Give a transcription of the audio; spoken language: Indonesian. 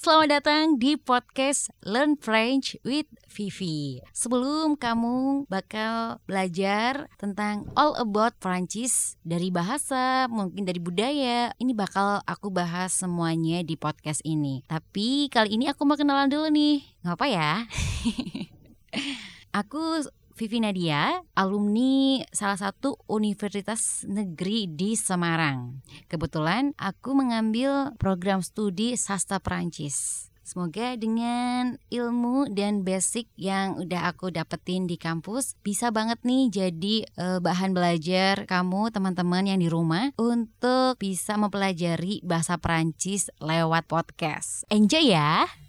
Selamat datang di podcast Learn French with Vivi. Sebelum kamu bakal belajar tentang all about Prancis dari bahasa, mungkin dari budaya, ini bakal aku bahas semuanya di podcast ini. Tapi kali ini aku mau kenalan dulu nih. Ngapa ya? aku Vivi Nadia, alumni salah satu universitas negeri di Semarang. Kebetulan aku mengambil program studi sastra Perancis. Semoga dengan ilmu dan basic yang udah aku dapetin di kampus bisa banget nih jadi uh, bahan belajar kamu teman-teman yang di rumah untuk bisa mempelajari bahasa Perancis lewat podcast. Enjoy ya!